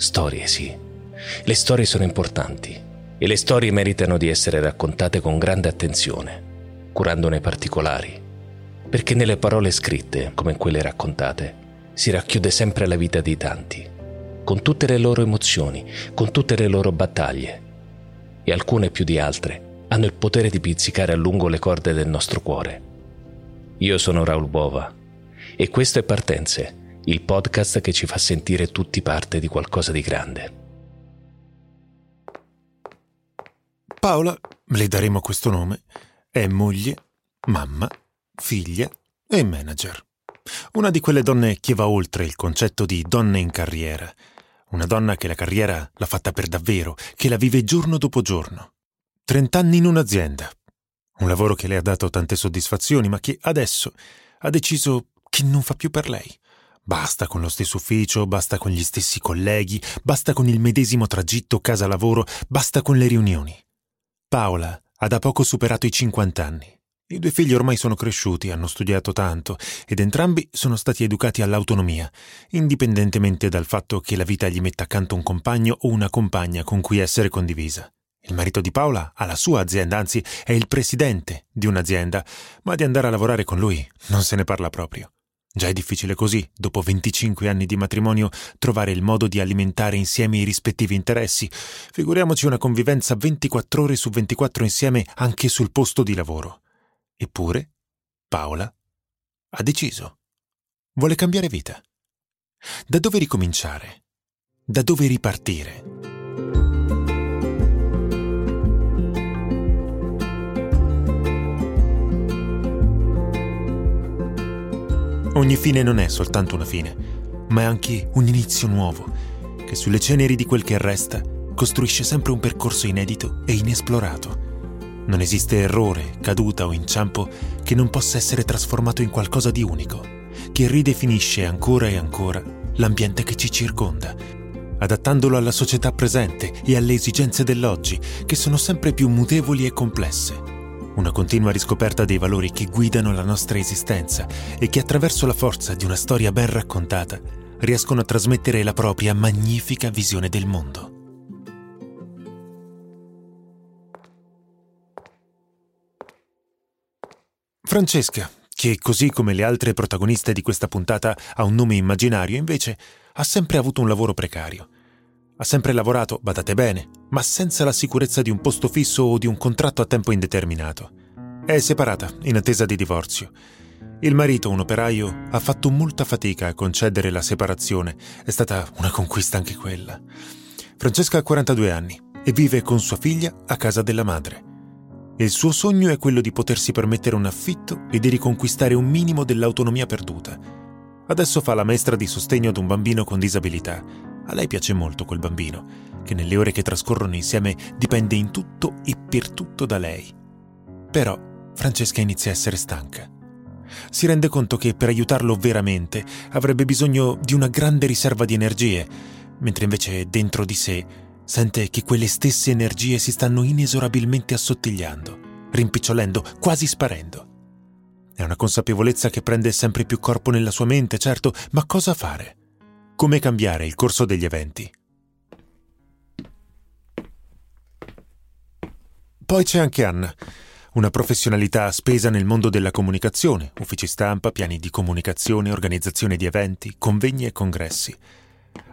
Storie sì le storie sono importanti e le storie meritano di essere raccontate con grande attenzione, curandone i particolari, perché nelle parole scritte, come in quelle raccontate, si racchiude sempre la vita dei tanti, con tutte le loro emozioni, con tutte le loro battaglie, e alcune più di altre hanno il potere di pizzicare a lungo le corde del nostro cuore. Io sono Raul Bova e questo è Partenze, il podcast che ci fa sentire tutti parte di qualcosa di grande. Paola, le daremo questo nome, è moglie, mamma, figlia e manager. Una di quelle donne che va oltre il concetto di donne in carriera. Una donna che la carriera l'ha fatta per davvero, che la vive giorno dopo giorno. Trent'anni in un'azienda. Un lavoro che le ha dato tante soddisfazioni, ma che adesso ha deciso che non fa più per lei. Basta con lo stesso ufficio, basta con gli stessi colleghi, basta con il medesimo tragitto casa-lavoro, basta con le riunioni. Paola ha da poco superato i 50 anni. I due figli ormai sono cresciuti, hanno studiato tanto ed entrambi sono stati educati all'autonomia, indipendentemente dal fatto che la vita gli metta accanto un compagno o una compagna con cui essere condivisa. Il marito di Paola ha la sua azienda, anzi è il presidente di un'azienda, ma di andare a lavorare con lui non se ne parla proprio. Già è difficile così, dopo 25 anni di matrimonio, trovare il modo di alimentare insieme i rispettivi interessi. Figuriamoci una convivenza 24 ore su 24 insieme anche sul posto di lavoro. Eppure, Paola ha deciso. Vuole cambiare vita. Da dove ricominciare? Da dove ripartire? Ogni fine non è soltanto una fine, ma è anche un inizio nuovo, che sulle ceneri di quel che resta costruisce sempre un percorso inedito e inesplorato. Non esiste errore, caduta o inciampo che non possa essere trasformato in qualcosa di unico, che ridefinisce ancora e ancora l'ambiente che ci circonda, adattandolo alla società presente e alle esigenze dell'oggi, che sono sempre più mutevoli e complesse una continua riscoperta dei valori che guidano la nostra esistenza e che attraverso la forza di una storia ben raccontata riescono a trasmettere la propria magnifica visione del mondo. Francesca, che così come le altre protagoniste di questa puntata ha un nome immaginario, invece ha sempre avuto un lavoro precario ha sempre lavorato, badate bene, ma senza la sicurezza di un posto fisso o di un contratto a tempo indeterminato. È separata, in attesa di divorzio. Il marito, un operaio, ha fatto molta fatica a concedere la separazione. È stata una conquista anche quella. Francesca ha 42 anni e vive con sua figlia a casa della madre. Il suo sogno è quello di potersi permettere un affitto e di riconquistare un minimo dell'autonomia perduta. Adesso fa la maestra di sostegno ad un bambino con disabilità a lei piace molto quel bambino, che nelle ore che trascorrono insieme dipende in tutto e per tutto da lei. Però Francesca inizia a essere stanca. Si rende conto che per aiutarlo veramente avrebbe bisogno di una grande riserva di energie, mentre invece dentro di sé sente che quelle stesse energie si stanno inesorabilmente assottigliando, rimpicciolendo, quasi sparendo. È una consapevolezza che prende sempre più corpo nella sua mente, certo, ma cosa fare? Come cambiare il corso degli eventi? Poi c'è anche Anna, una professionalità spesa nel mondo della comunicazione, uffici stampa, piani di comunicazione, organizzazione di eventi, convegni e congressi.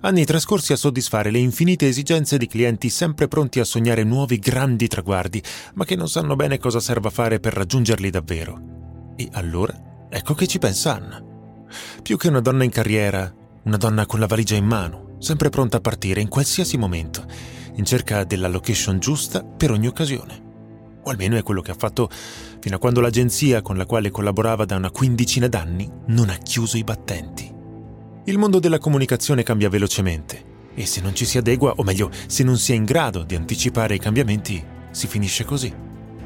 Anni trascorsi a soddisfare le infinite esigenze di clienti sempre pronti a sognare nuovi grandi traguardi, ma che non sanno bene cosa serva fare per raggiungerli davvero. E allora ecco che ci pensa Anna. Più che una donna in carriera, una donna con la valigia in mano, sempre pronta a partire in qualsiasi momento, in cerca della location giusta per ogni occasione. O almeno è quello che ha fatto fino a quando l'agenzia con la quale collaborava da una quindicina d'anni non ha chiuso i battenti. Il mondo della comunicazione cambia velocemente E se non ci si adegua, o meglio, se non si è in grado di anticipare i cambiamenti, si finisce così,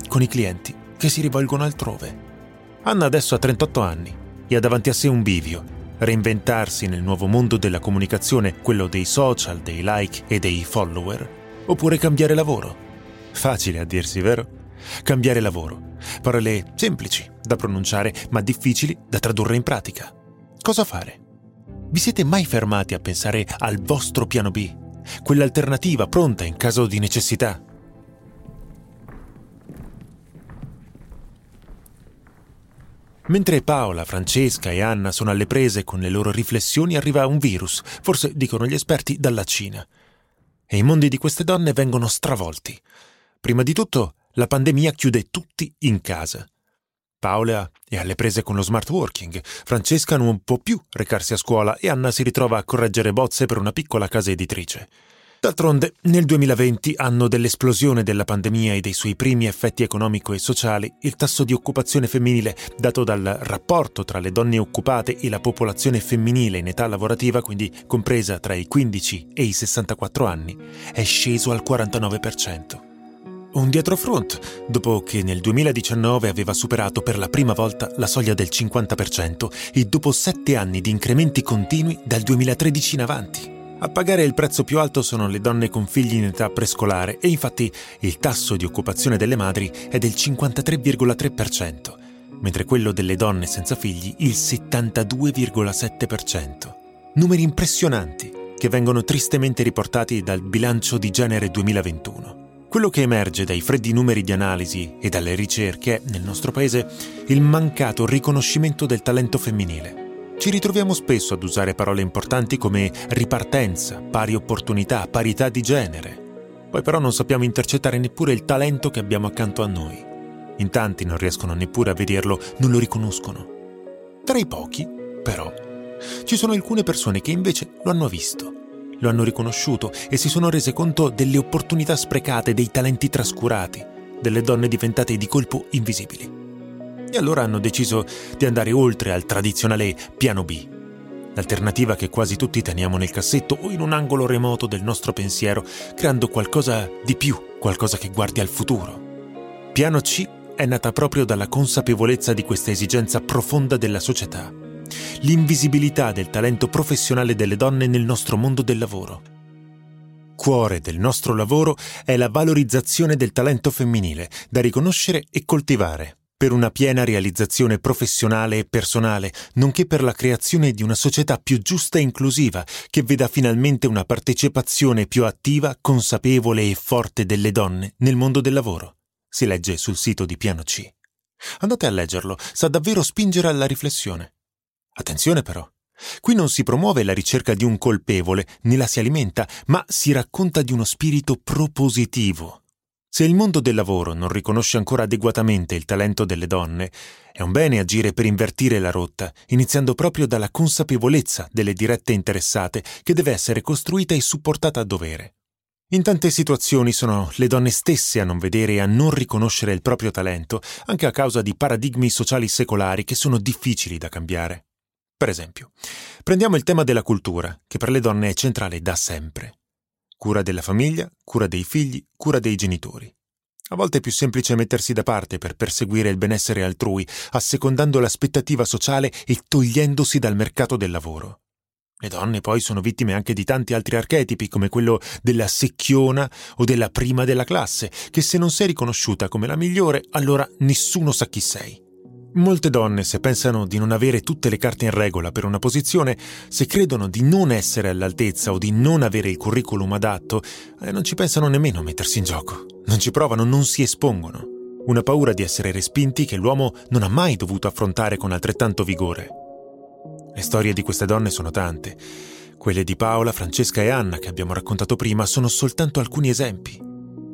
con i clienti che si rivolgono altrove. Anna adesso ha 38 anni e ha davanti a sé un bivio. Reinventarsi nel nuovo mondo della comunicazione, quello dei social, dei like e dei follower, oppure cambiare lavoro. Facile a dirsi, vero? Cambiare lavoro. Parole semplici da pronunciare, ma difficili da tradurre in pratica. Cosa fare? Vi siete mai fermati a pensare al vostro piano B? Quell'alternativa pronta in caso di necessità? Mentre Paola, Francesca e Anna sono alle prese con le loro riflessioni, arriva un virus, forse dicono gli esperti, dalla Cina. E i mondi di queste donne vengono stravolti. Prima di tutto, la pandemia chiude tutti in casa. Paola è alle prese con lo smart working, Francesca non può più recarsi a scuola e Anna si ritrova a correggere bozze per una piccola casa editrice. D'altronde, nel 2020, anno dell'esplosione della pandemia e dei suoi primi effetti economico e sociali, il tasso di occupazione femminile, dato dal rapporto tra le donne occupate e la popolazione femminile in età lavorativa, quindi compresa tra i 15 e i 64 anni, è sceso al 49%. Un dietrofront, dopo che nel 2019 aveva superato per la prima volta la soglia del 50% e dopo sette anni di incrementi continui dal 2013 in avanti. A pagare il prezzo più alto sono le donne con figli in età prescolare e infatti il tasso di occupazione delle madri è del 53,3%, mentre quello delle donne senza figli il 72,7%. Numeri impressionanti che vengono tristemente riportati dal bilancio di genere 2021. Quello che emerge dai freddi numeri di analisi e dalle ricerche è, nel nostro paese, il mancato riconoscimento del talento femminile. Ci ritroviamo spesso ad usare parole importanti come ripartenza, pari opportunità, parità di genere. Poi però non sappiamo intercettare neppure il talento che abbiamo accanto a noi. In tanti non riescono neppure a vederlo, non lo riconoscono. Tra i pochi, però, ci sono alcune persone che invece lo hanno visto, lo hanno riconosciuto e si sono rese conto delle opportunità sprecate, dei talenti trascurati, delle donne diventate di colpo invisibili e allora hanno deciso di andare oltre al tradizionale piano B, l'alternativa che quasi tutti teniamo nel cassetto o in un angolo remoto del nostro pensiero, creando qualcosa di più, qualcosa che guardi al futuro. Piano C è nata proprio dalla consapevolezza di questa esigenza profonda della società, l'invisibilità del talento professionale delle donne nel nostro mondo del lavoro. Cuore del nostro lavoro è la valorizzazione del talento femminile, da riconoscere e coltivare per una piena realizzazione professionale e personale, nonché per la creazione di una società più giusta e inclusiva, che veda finalmente una partecipazione più attiva, consapevole e forte delle donne nel mondo del lavoro. Si legge sul sito di Piano C. Andate a leggerlo, sa davvero spingere alla riflessione. Attenzione però. Qui non si promuove la ricerca di un colpevole, né la si alimenta, ma si racconta di uno spirito propositivo, se il mondo del lavoro non riconosce ancora adeguatamente il talento delle donne, è un bene agire per invertire la rotta, iniziando proprio dalla consapevolezza delle dirette interessate che deve essere costruita e supportata a dovere. In tante situazioni sono le donne stesse a non vedere e a non riconoscere il proprio talento, anche a causa di paradigmi sociali secolari che sono difficili da cambiare. Per esempio, prendiamo il tema della cultura, che per le donne è centrale da sempre. Cura della famiglia, cura dei figli, cura dei genitori. A volte è più semplice mettersi da parte per perseguire il benessere altrui, assecondando l'aspettativa sociale e togliendosi dal mercato del lavoro. Le donne poi sono vittime anche di tanti altri archetipi, come quello della secchiona o della prima della classe, che se non sei riconosciuta come la migliore, allora nessuno sa chi sei. Molte donne, se pensano di non avere tutte le carte in regola per una posizione, se credono di non essere all'altezza o di non avere il curriculum adatto, eh, non ci pensano nemmeno a mettersi in gioco. Non ci provano, non si espongono. Una paura di essere respinti che l'uomo non ha mai dovuto affrontare con altrettanto vigore. Le storie di queste donne sono tante. Quelle di Paola, Francesca e Anna che abbiamo raccontato prima sono soltanto alcuni esempi.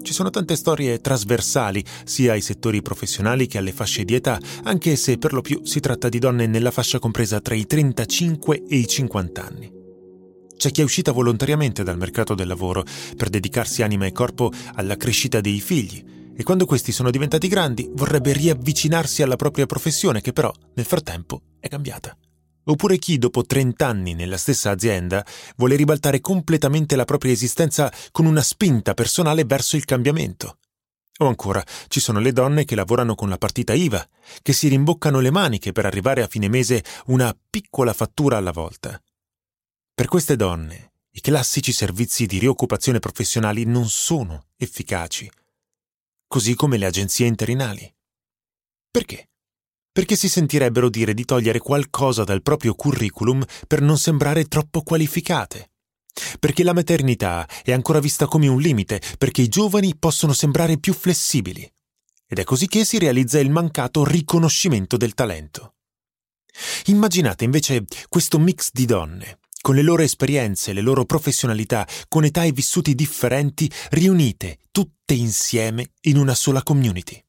Ci sono tante storie trasversali, sia ai settori professionali che alle fasce di età, anche se per lo più si tratta di donne nella fascia compresa tra i 35 e i 50 anni. C'è chi è uscita volontariamente dal mercato del lavoro per dedicarsi anima e corpo alla crescita dei figli e quando questi sono diventati grandi vorrebbe riavvicinarsi alla propria professione che però nel frattempo è cambiata. Oppure chi, dopo 30 anni nella stessa azienda, vuole ribaltare completamente la propria esistenza con una spinta personale verso il cambiamento. O ancora, ci sono le donne che lavorano con la partita IVA, che si rimboccano le maniche per arrivare a fine mese una piccola fattura alla volta. Per queste donne, i classici servizi di rioccupazione professionali non sono efficaci, così come le agenzie interinali. Perché? Perché si sentirebbero dire di togliere qualcosa dal proprio curriculum per non sembrare troppo qualificate perché la maternità è ancora vista come un limite, perché i giovani possono sembrare più flessibili. Ed è così che si realizza il mancato riconoscimento del talento. Immaginate invece questo mix di donne, con le loro esperienze, le loro professionalità, con età e vissuti differenti, riunite tutte insieme in una sola community.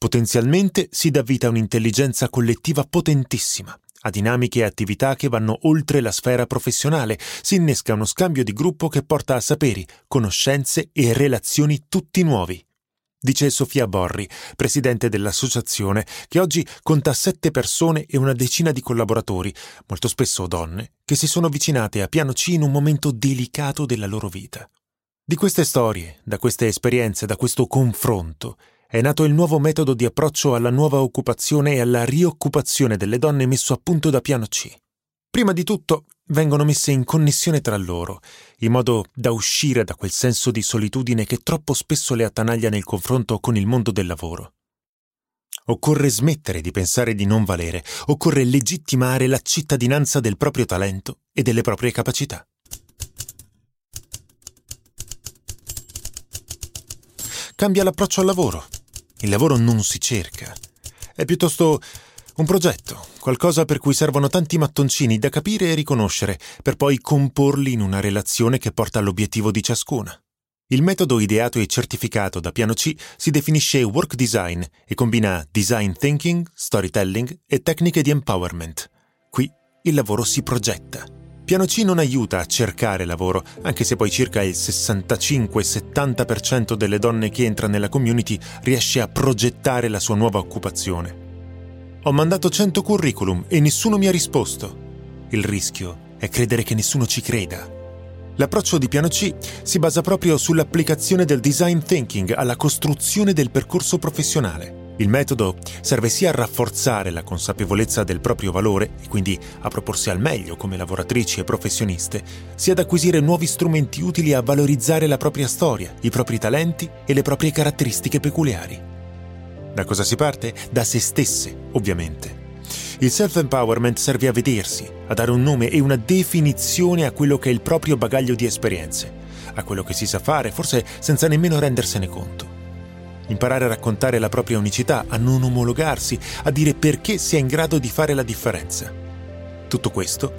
Potenzialmente si dà vita a un'intelligenza collettiva potentissima, a dinamiche e attività che vanno oltre la sfera professionale, si innesca uno scambio di gruppo che porta a saperi, conoscenze e relazioni tutti nuovi. Dice Sofia Borri, presidente dell'associazione, che oggi conta sette persone e una decina di collaboratori, molto spesso donne, che si sono avvicinate a Piano C in un momento delicato della loro vita. Di queste storie, da queste esperienze, da questo confronto, è nato il nuovo metodo di approccio alla nuova occupazione e alla rioccupazione delle donne messo a punto da piano C. Prima di tutto vengono messe in connessione tra loro, in modo da uscire da quel senso di solitudine che troppo spesso le attanaglia nel confronto con il mondo del lavoro. Occorre smettere di pensare di non valere, occorre legittimare la cittadinanza del proprio talento e delle proprie capacità. Cambia l'approccio al lavoro. Il lavoro non si cerca. È piuttosto un progetto, qualcosa per cui servono tanti mattoncini da capire e riconoscere, per poi comporli in una relazione che porta all'obiettivo di ciascuna. Il metodo ideato e certificato da Piano C si definisce work design e combina design thinking, storytelling e tecniche di empowerment. Qui il lavoro si progetta. Piano C non aiuta a cercare lavoro, anche se poi circa il 65-70% delle donne che entra nella community riesce a progettare la sua nuova occupazione. Ho mandato 100 curriculum e nessuno mi ha risposto. Il rischio è credere che nessuno ci creda. L'approccio di Piano C si basa proprio sull'applicazione del design thinking alla costruzione del percorso professionale. Il metodo serve sia a rafforzare la consapevolezza del proprio valore e quindi a proporsi al meglio come lavoratrici e professioniste, sia ad acquisire nuovi strumenti utili a valorizzare la propria storia, i propri talenti e le proprie caratteristiche peculiari. Da cosa si parte? Da se stesse, ovviamente. Il self-empowerment serve a vedersi, a dare un nome e una definizione a quello che è il proprio bagaglio di esperienze, a quello che si sa fare, forse senza nemmeno rendersene conto imparare a raccontare la propria unicità, a non omologarsi, a dire perché si è in grado di fare la differenza. Tutto questo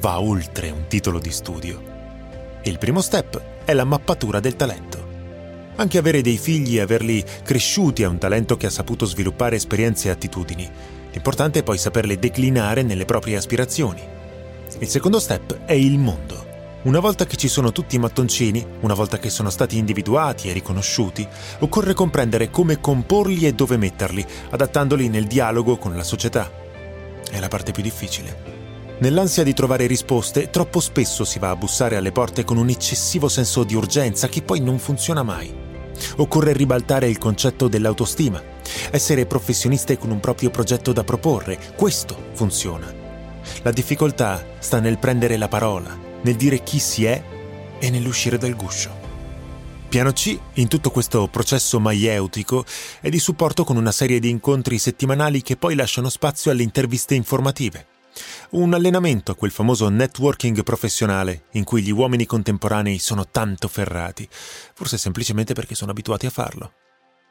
va oltre un titolo di studio. Il primo step è la mappatura del talento. Anche avere dei figli e averli cresciuti è un talento che ha saputo sviluppare esperienze e attitudini. L'importante è poi saperle declinare nelle proprie aspirazioni. Il secondo step è il mondo. Una volta che ci sono tutti i mattoncini, una volta che sono stati individuati e riconosciuti, occorre comprendere come comporli e dove metterli, adattandoli nel dialogo con la società. È la parte più difficile. Nell'ansia di trovare risposte, troppo spesso si va a bussare alle porte con un eccessivo senso di urgenza che poi non funziona mai. Occorre ribaltare il concetto dell'autostima, essere professioniste con un proprio progetto da proporre, questo funziona. La difficoltà sta nel prendere la parola, nel dire chi si è e nell'uscire dal guscio. Piano C, in tutto questo processo maieutico, è di supporto con una serie di incontri settimanali che poi lasciano spazio alle interviste informative. Un allenamento a quel famoso networking professionale in cui gli uomini contemporanei sono tanto ferrati, forse semplicemente perché sono abituati a farlo.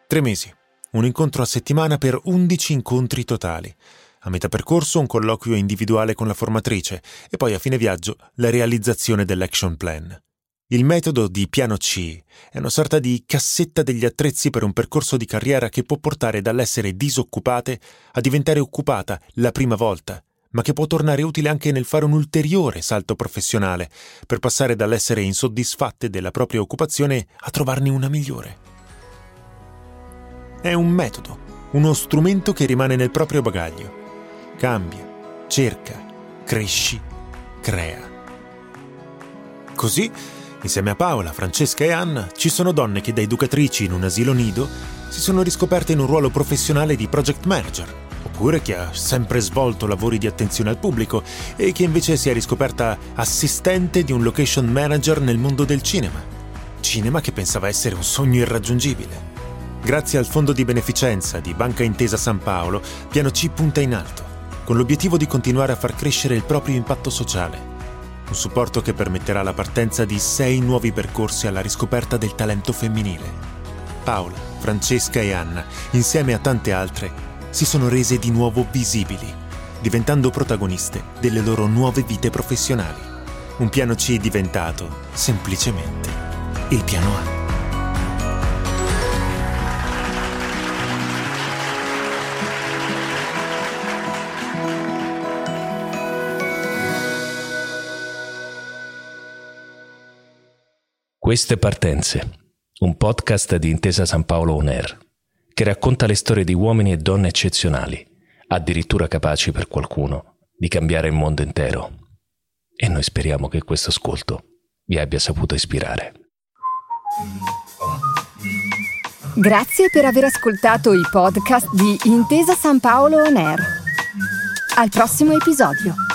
Tre mesi, un incontro a settimana per 11 incontri totali, a metà percorso un colloquio individuale con la formatrice e poi a fine viaggio la realizzazione dell'action plan. Il metodo di piano C è una sorta di cassetta degli attrezzi per un percorso di carriera che può portare dall'essere disoccupate a diventare occupata la prima volta, ma che può tornare utile anche nel fare un ulteriore salto professionale, per passare dall'essere insoddisfatte della propria occupazione a trovarne una migliore. È un metodo, uno strumento che rimane nel proprio bagaglio cambia, cerca, cresci, crea. Così, insieme a Paola, Francesca e Anna, ci sono donne che da educatrici in un asilo nido si sono riscoperte in un ruolo professionale di project manager, oppure chi ha sempre svolto lavori di attenzione al pubblico e chi invece si è riscoperta assistente di un location manager nel mondo del cinema. Cinema che pensava essere un sogno irraggiungibile. Grazie al fondo di beneficenza di Banca Intesa San Paolo, Piano C punta in alto, con l'obiettivo di continuare a far crescere il proprio impatto sociale. Un supporto che permetterà la partenza di sei nuovi percorsi alla riscoperta del talento femminile. Paola, Francesca e Anna, insieme a tante altre, si sono rese di nuovo visibili, diventando protagoniste delle loro nuove vite professionali. Un piano C è diventato, semplicemente, il piano A. Queste partenze un podcast di Intesa San Paolo On Air, che racconta le storie di uomini e donne eccezionali, addirittura capaci per qualcuno di cambiare il mondo intero. E noi speriamo che questo ascolto vi abbia saputo ispirare. Grazie per aver ascoltato i podcast di Intesa San Paolo On Air. Al prossimo episodio.